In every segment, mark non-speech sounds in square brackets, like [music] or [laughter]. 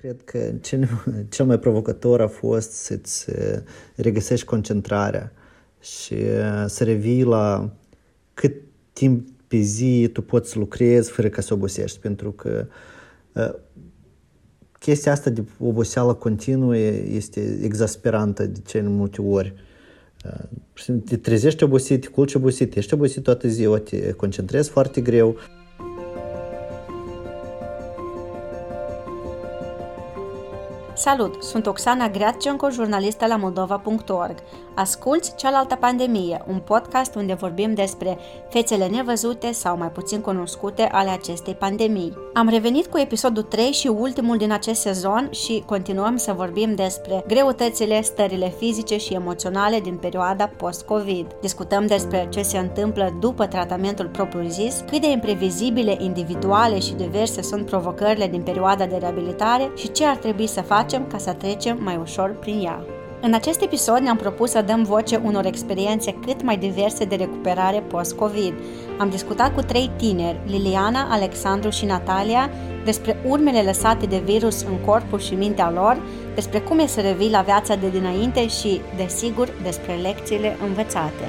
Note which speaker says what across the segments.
Speaker 1: Cred că cel, [laughs] cel mai provocator a fost să-ți regăsești concentrarea și să revii la cât timp pe zi tu poți să lucrezi fără ca să obosești, pentru că chestia asta de oboseală continuă este exasperantă de cele multe ori. Te trezești obosit, te culci obosit, ești obosit toată ziua, te concentrezi foarte greu.
Speaker 2: Salut! Sunt Oxana Greatcenco, jurnalistă la moldova.org. Asculți Cealaltă Pandemie, un podcast unde vorbim despre fețele nevăzute sau mai puțin cunoscute ale acestei pandemii. Am revenit cu episodul 3 și ultimul din acest sezon și continuăm să vorbim despre greutățile, stările fizice și emoționale din perioada post-COVID. Discutăm despre ce se întâmplă după tratamentul propriu-zis, cât de imprevizibile, individuale și diverse sunt provocările din perioada de reabilitare și ce ar trebui să facem ca să trecem mai ușor prin ea. În acest episod ne-am propus să dăm voce unor experiențe cât mai diverse de recuperare post-COVID. Am discutat cu trei tineri, Liliana, Alexandru și Natalia, despre urmele lăsate de virus în corpul și mintea lor, despre cum e să revii la viața de dinainte și, desigur, despre lecțiile învățate.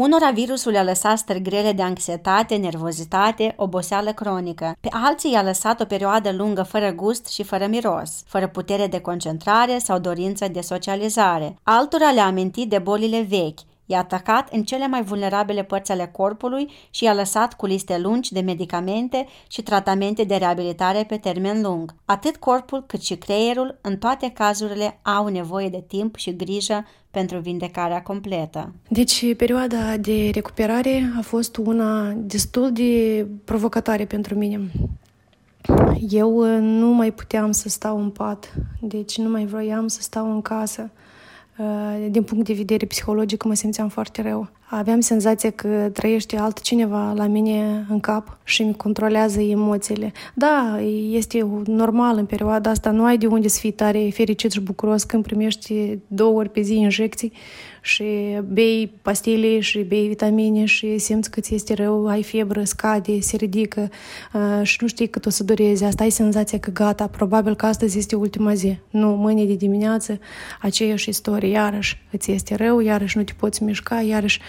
Speaker 2: Unora virusul i-a lăsat stări grele de anxietate, nervozitate, oboseală cronică. Pe alții i-a lăsat o perioadă lungă fără gust și fără miros, fără putere de concentrare sau dorință de socializare. Altora le-a amintit de bolile vechi, i-a atacat în cele mai vulnerabile părți ale corpului și i-a lăsat cu liste lungi de medicamente și tratamente de reabilitare pe termen lung. Atât corpul cât și creierul, în toate cazurile, au nevoie de timp și grijă pentru vindecarea completă.
Speaker 3: Deci, perioada de recuperare a fost una destul de provocatoare pentru mine. Eu uh, nu mai puteam să stau în pat, deci nu mai vroiam să stau în casă. Uh, din punct de vedere psihologic mă simțeam foarte rău. Aveam senzația că trăiește altcineva la mine în cap și îmi controlează emoțiile. Da, este normal în perioada asta, nu ai de unde să fii tare fericit și bucuros când primești două ori pe zi injecții și bei pastile și bei vitamine și simți că ți este rău, ai febră, scade, se ridică uh, și nu știi cât o să durezi. Asta ai senzația că gata, probabil că astăzi este ultima zi. Nu, mâine de dimineață aceeași istorie, iarăși îți este rău, iarăși nu te poți mișca, iarăși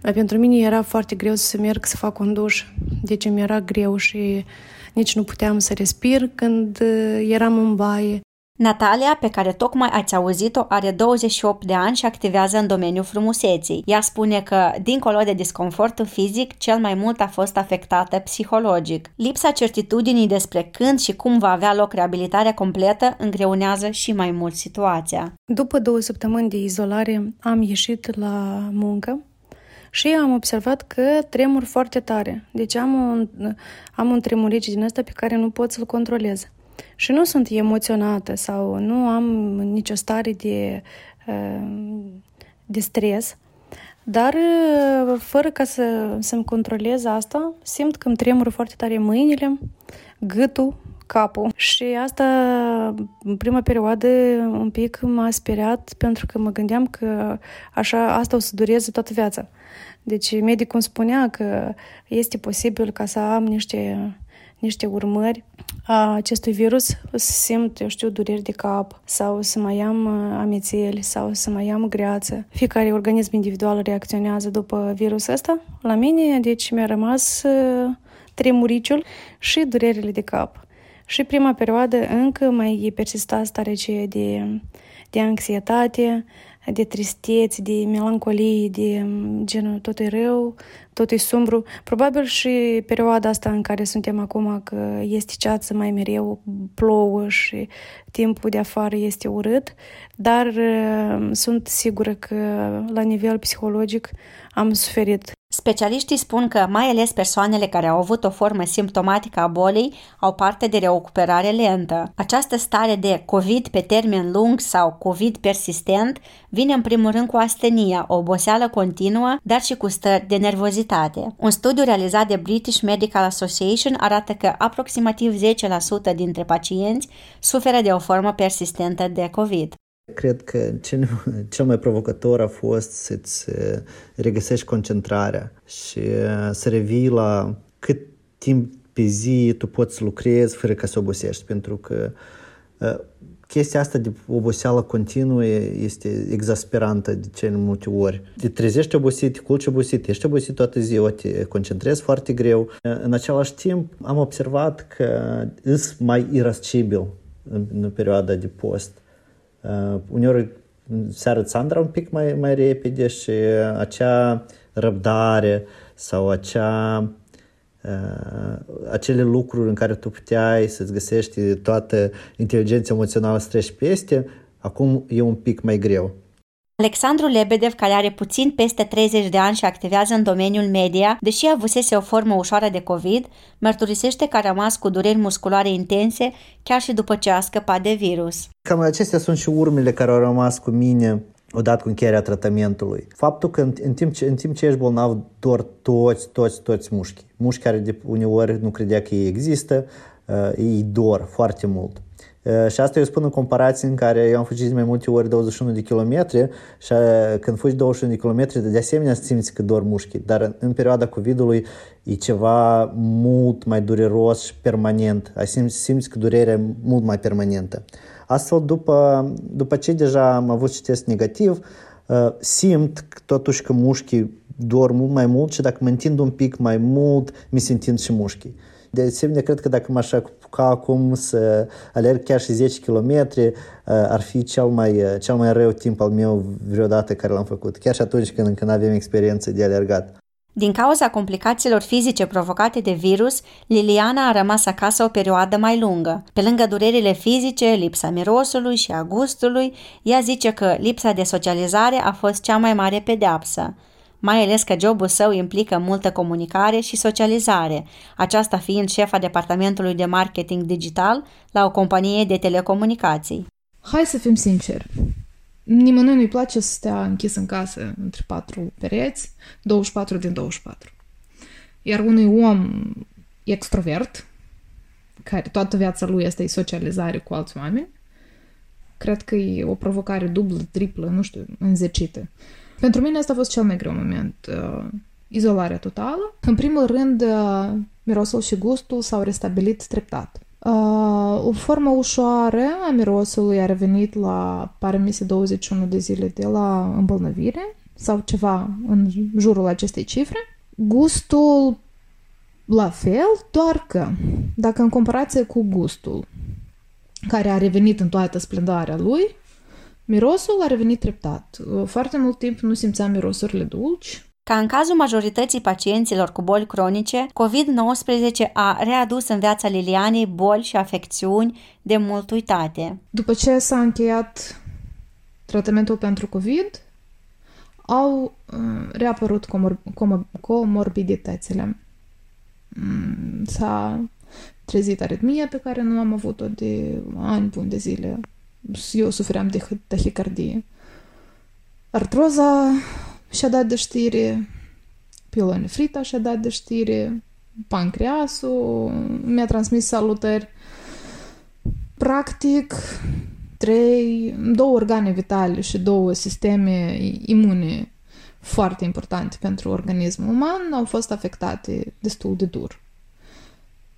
Speaker 3: pentru mine era foarte greu să merg să fac un duș, deci mi era greu și nici nu puteam să respir când uh, eram în baie.
Speaker 2: Natalia, pe care tocmai ați auzit-o, are 28 de ani și activează în domeniul frumuseții. Ea spune că, dincolo de disconfortul fizic, cel mai mult a fost afectată psihologic. Lipsa certitudinii despre când și cum va avea loc reabilitarea completă îngreunează și mai mult situația.
Speaker 3: După două săptămâni de izolare, am ieșit la muncă și am observat că tremur foarte tare. Deci am un, am un tremurici din ăsta pe care nu pot să-l controlez. Și nu sunt emoționată sau nu am nicio stare de, uh, de stres, dar uh, fără ca să, să-mi controlez asta, simt că îmi tremură foarte tare mâinile, gâtul, capul. Și asta, în prima perioadă, un pic m-a speriat pentru că mă gândeam că așa, asta o să dureze toată viața. Deci medicul îmi spunea că este posibil ca să am niște niște urmări a acestui virus, să simt, eu știu, dureri de cap sau să mai am uh, amețeli sau să mai am greață. Fiecare organism individual reacționează după virusul ăsta. La mine, deci, mi-a rămas uh, tremuriciul și durerile de cap. Și prima perioadă încă mai persista starea de, de anxietate, de tristețe, de melancolie, de genul tot e rău, tot e sumbru. Probabil și perioada asta în care suntem acum, că este ceață mai mereu, plouă și timpul de afară este urât, dar uh, sunt sigură că la nivel psihologic am suferit
Speaker 2: Specialiștii spun că mai ales persoanele care au avut o formă simptomatică a bolii au parte de recuperare lentă. Această stare de COVID pe termen lung sau COVID persistent vine în primul rând cu astenia, o oboseală continuă, dar și cu stări de nervozitate. Un studiu realizat de British Medical Association arată că aproximativ 10% dintre pacienți suferă de o formă persistentă de COVID.
Speaker 1: Cred că cel, [laughs] cel mai provocator a fost să-ți regăsești concentrarea și să revii la cât timp pe zi tu poți lucrezi fără ca să obosești, pentru că chestia asta de oboseală continuă este exasperantă de cele multe ori. Te trezești obosit, te culci obosit, ești obosit toată ziua, te concentrezi foarte greu. În același timp, am observat că îs mai irascibil în, în perioada de post. Uh, uneori seară Sandra un pic mai, mai repede și acea răbdare sau acea Uh, acele lucruri în care tu puteai să-ți găsești toată inteligența emoțională să treci peste, acum e un pic mai greu.
Speaker 2: Alexandru Lebedev, care are puțin peste 30 de ani și activează în domeniul media, deși avusese o formă ușoară de COVID, mărturisește că a rămas cu dureri musculare intense chiar și după ce a scăpat de virus.
Speaker 1: Cam acestea sunt și urmele care au rămas cu mine odată cu încheierea tratamentului. Faptul că în, în, timp, ce, în timp ce ești bolnav, doar toți, toți, toți mușchi. Mușchi care de uneori nu credea că ei există, uh, ei dor foarte mult. Uh, și asta eu spun în comparație în care eu am fugit de mai multe ori 21 de kilometri și uh, când fugi 21 de kilometri, de asemenea simți că dor mușchi. Dar în, în perioada COVID-ului e ceva mult mai dureros și permanent. Simți, simți că durerea e mult mai permanentă. Astfel, după, după ce deja am avut și test negativ, uh, simt totuși că mușchii dor mult mai mult și dacă mă întind un pic mai mult, mi se întind și mușchii. De asemenea, cred că dacă m-aș apuca acum să alerg chiar și 10 km, uh, ar fi cel mai, uh, cel mai rău timp al meu vreodată care l-am făcut, chiar și atunci când încă nu avem experiență de alergat.
Speaker 2: Din cauza complicațiilor fizice provocate de virus, Liliana a rămas acasă o perioadă mai lungă. Pe lângă durerile fizice, lipsa mirosului și a gustului, ea zice că lipsa de socializare a fost cea mai mare pedeapsă mai ales că jobul său implică multă comunicare și socializare, aceasta fiind șefa departamentului de marketing digital la o companie de telecomunicații.
Speaker 4: Hai să fim sinceri, Nimănui nu-i place să stea închis în casă între patru pereți, 24 din 24. Iar unui om extrovert, care toată viața lui este socializare cu alți oameni, cred că e o provocare dublă, triplă, nu știu, înzecită. Pentru mine asta a fost cel mai greu moment. Uh, izolarea totală. În primul rând, uh, mirosul și gustul s-au restabilit treptat. Uh, o formă ușoară a mirosului a revenit la, pare mi se, 21 de zile de la îmbolnăvire sau ceva în jurul acestei cifre. Gustul la fel, doar că dacă în comparație cu gustul care a revenit în toată splendoarea lui, mirosul a revenit treptat. Foarte mult timp nu simțeam mirosurile dulci,
Speaker 2: ca în cazul majorității pacienților cu boli cronice, COVID-19 a readus în viața Lilianei boli și afecțiuni de mult uitate.
Speaker 4: După ce s-a încheiat tratamentul pentru COVID, au uh, reapărut comor- comor- comorbiditățile. Mm, s-a trezit aritmia pe care nu am avut-o de ani buni de zile. Eu sufeream de tahicardie. Artroza și-a dat de știre, pilonefrita și-a dat de știre, pancreasul mi-a transmis salutări. Practic, trei, două organe vitale și două sisteme imune foarte importante pentru organismul uman au fost afectate destul de dur.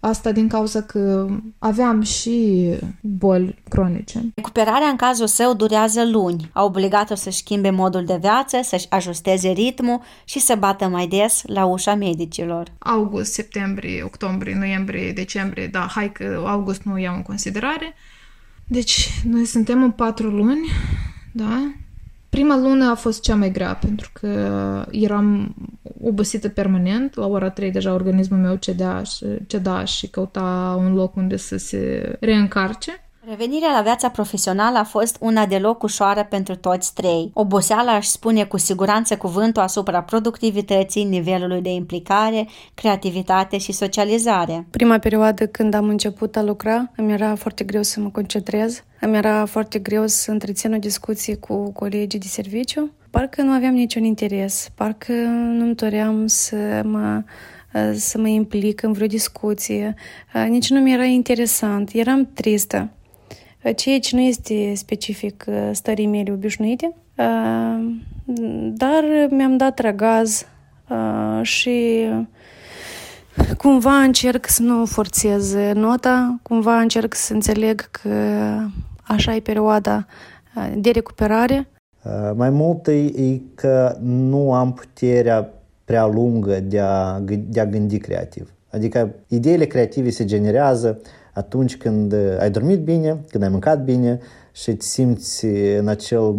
Speaker 4: Asta din cauza că aveam și boli cronice.
Speaker 2: Recuperarea în cazul său durează luni. A obligat-o să schimbe modul de viață, să-și ajusteze ritmul și să bată mai des la ușa medicilor.
Speaker 4: August, septembrie, octombrie, noiembrie, decembrie, da, hai că august nu iau în considerare. Deci, noi suntem în patru luni, da? Prima lună a fost cea mai grea pentru că eram obosită permanent. La ora 3 deja organismul meu cedea și, ceda și căuta un loc unde să se reîncarce.
Speaker 2: Revenirea la viața profesională a fost una deloc ușoară pentru toți trei. Oboseala aș spune cu siguranță cuvântul asupra productivității, nivelului de implicare, creativitate și socializare.
Speaker 3: Prima perioadă când am început a lucra, îmi era foarte greu să mă concentrez, îmi era foarte greu să întrețin o discuție cu colegii de serviciu. Parcă nu aveam niciun interes, parcă nu-mi doream să mă să mă implic în vreo discuție. Nici nu mi era interesant, eram tristă. Ceea ce nu este specific stării mele obișnuite, dar mi-am dat răgaz și cumva încerc să nu forțez nota, cumva încerc să înțeleg că așa e perioada de recuperare.
Speaker 1: Mai mult e, e că nu am puterea prea lungă de a, de a gândi creativ. Adică ideile creative se generează atunci când ai dormit bine, când ai mâncat bine și îți simți în acel,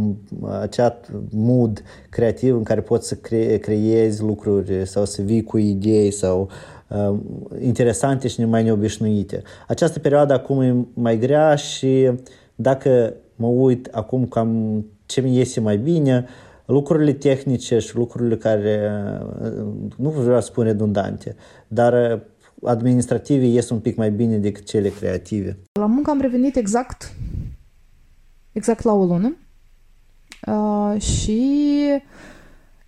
Speaker 1: acea mood creativ în care poți să cre- creezi lucruri sau să vii cu idei sau uh, interesante și mai neobișnuite. Această perioadă acum e mai grea și dacă mă uit acum cam ce mi iese mai bine, lucrurile tehnice și lucrurile care, nu vreau să spun redundante, dar administrative ies un pic mai bine decât cele creative.
Speaker 4: La muncă am revenit exact, exact la o lună uh, și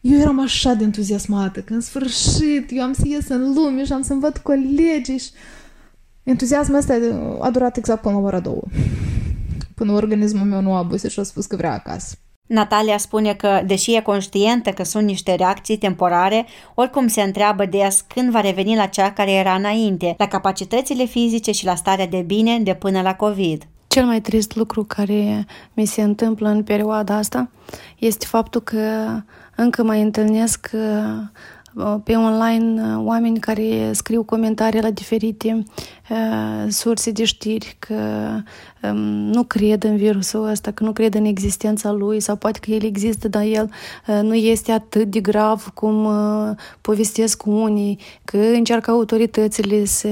Speaker 4: eu eram așa de entuziasmată că în sfârșit eu am să ies în lume și am să-mi văd colegii și entuziasmul ăsta a durat exact până la ora două. Până organismul meu nu a obosit și a spus că vrea acasă.
Speaker 2: Natalia spune că, deși e conștientă că sunt niște reacții temporare, oricum se întreabă des când va reveni la cea care era înainte, la capacitățile fizice și la starea de bine de până la COVID.
Speaker 3: Cel mai trist lucru care mi se întâmplă în perioada asta este faptul că încă mai întâlnesc Uh, pe online uh, oameni care scriu comentarii la diferite uh, surse de știri că um, nu cred în virusul ăsta, că nu cred în existența lui sau poate că el există, dar el nu este atât de grav cum povestesc unii, că încearcă autoritățile să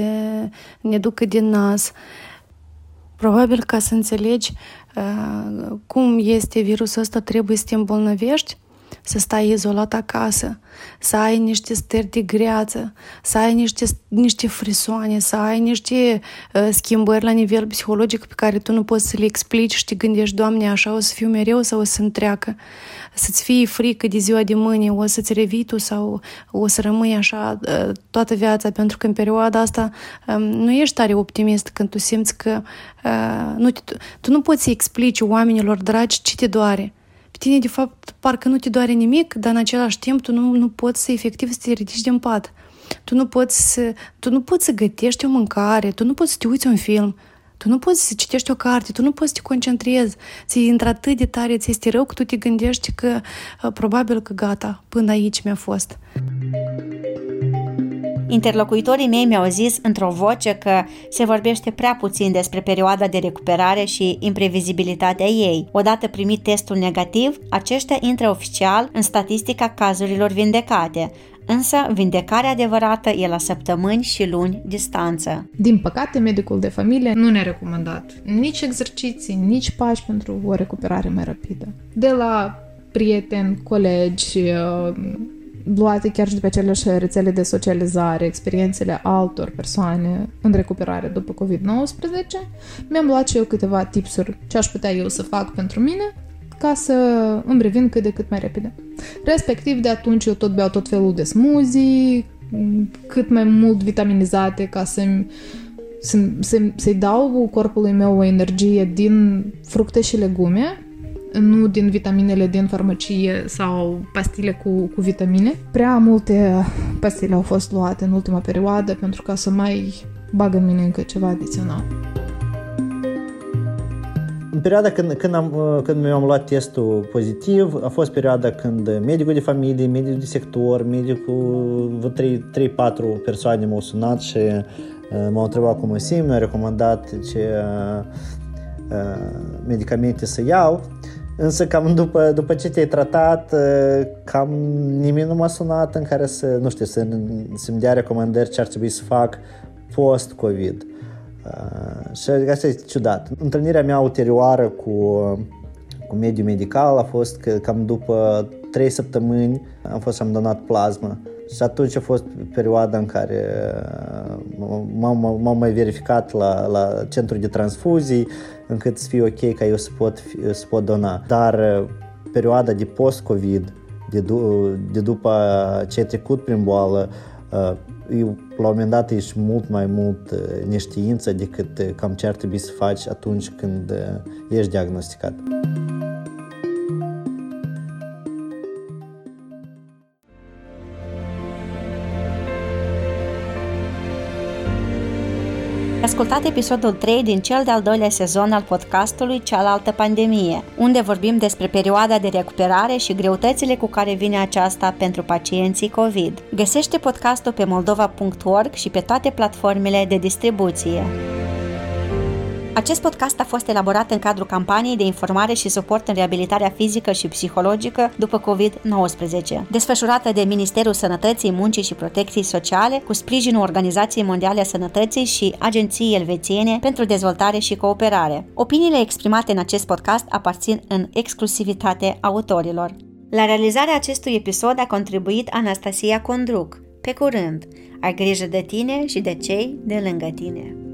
Speaker 3: ne ducă din nas. Probabil ca să înțelegi cum este virusul ăsta, trebuie să te îmbolnăvești să stai izolat acasă, să ai niște stări de greață, să ai niște, niște frisoane, să ai niște uh, schimbări la nivel psihologic pe care tu nu poți să le explici și te gândești, Doamne, așa o să fiu mereu sau o să întreacă, să-ți fie frică de ziua de mâine, o să-ți revii tu sau o să rămâi așa uh, toată viața, pentru că în perioada asta um, nu ești tare optimist când tu simți că uh, nu, tu, tu nu poți să explici oamenilor dragi ce te doare pe tine, de fapt, parcă nu te doare nimic, dar în același timp tu nu, nu poți să efectiv să te ridici din pat. Tu nu poți să, tu nu poți să gătești o mâncare, tu nu poți să te uiți un film, tu nu poți să citești o carte, tu nu poți să te concentrezi, ți intră atât de tare, ți este rău că tu te gândești că probabil că gata, până aici mi-a fost.
Speaker 2: Interlocuitorii mei mi-au zis într-o voce că se vorbește prea puțin despre perioada de recuperare și imprevizibilitatea ei. Odată primit testul negativ, aceștia intră oficial în statistica cazurilor vindecate, Însă, vindecarea adevărată e la săptămâni și luni distanță.
Speaker 4: Din păcate, medicul de familie nu ne-a recomandat nici exerciții, nici pași pentru o recuperare mai rapidă. De la prieteni, colegi, luate chiar și de pe aceleași rețele de socializare, experiențele altor persoane în recuperare după COVID-19, mi-am luat și eu câteva tipsuri ce aș putea eu să fac pentru mine ca să îmi revin cât de cât mai repede. Respectiv, de atunci eu tot beau tot felul de smoothie, cât mai mult vitaminizate ca să-mi să, să, să-i dau corpului meu o energie din fructe și legume nu din vitaminele din farmacie sau pastile cu, cu vitamine. Prea multe pastile au fost luate în ultima perioadă pentru ca să mai bagă în mine încă ceva adițional.
Speaker 1: În perioada când, când, am, când mi-am luat testul pozitiv, a fost perioada când medicul de familie, medicul de sector, medicul, 3-4 persoane m-au sunat și uh, m-au întrebat cum mă simt, mi-au recomandat ce uh, uh, medicamente să iau Însă cam după, după ce te-ai tratat, ă, cam nimeni nu m-a sunat în care să, nu știu, să, să-mi dea recomandări ce ar trebui să fac post-COVID. Uh, și asta este ciudat. Întâlnirea mea ulterioară cu, cu mediul medical a fost că cam după trei săptămâni am fost am donat plasmă. Și atunci a fost perioada în care m-am, m-am mai verificat la, la centru de transfuzii, încât să fie ok ca eu să pot, să pot dona. Dar uh, perioada de post-COVID, de, de după ce ai trecut prin boală, uh, eu, la un moment dat ești mult mai mult uh, neștiință decât uh, cam ce ar trebui să faci atunci când uh, ești diagnosticat.
Speaker 2: Ascultat episodul 3 din cel de-al doilea sezon al podcastului Cealaltă pandemie, unde vorbim despre perioada de recuperare și greutățile cu care vine aceasta pentru pacienții COVID. Găsește podcastul pe moldova.org și pe toate platformele de distribuție. Acest podcast a fost elaborat în cadrul campaniei de informare și suport în reabilitarea fizică și psihologică după COVID-19, desfășurată de Ministerul Sănătății, Muncii și Protecției Sociale cu sprijinul Organizației Mondiale a Sănătății și Agenției Elvețiene pentru Dezvoltare și Cooperare. Opiniile exprimate în acest podcast aparțin în exclusivitate autorilor. La realizarea acestui episod a contribuit Anastasia Condruc. Pe curând, ai grijă de tine și de cei de lângă tine.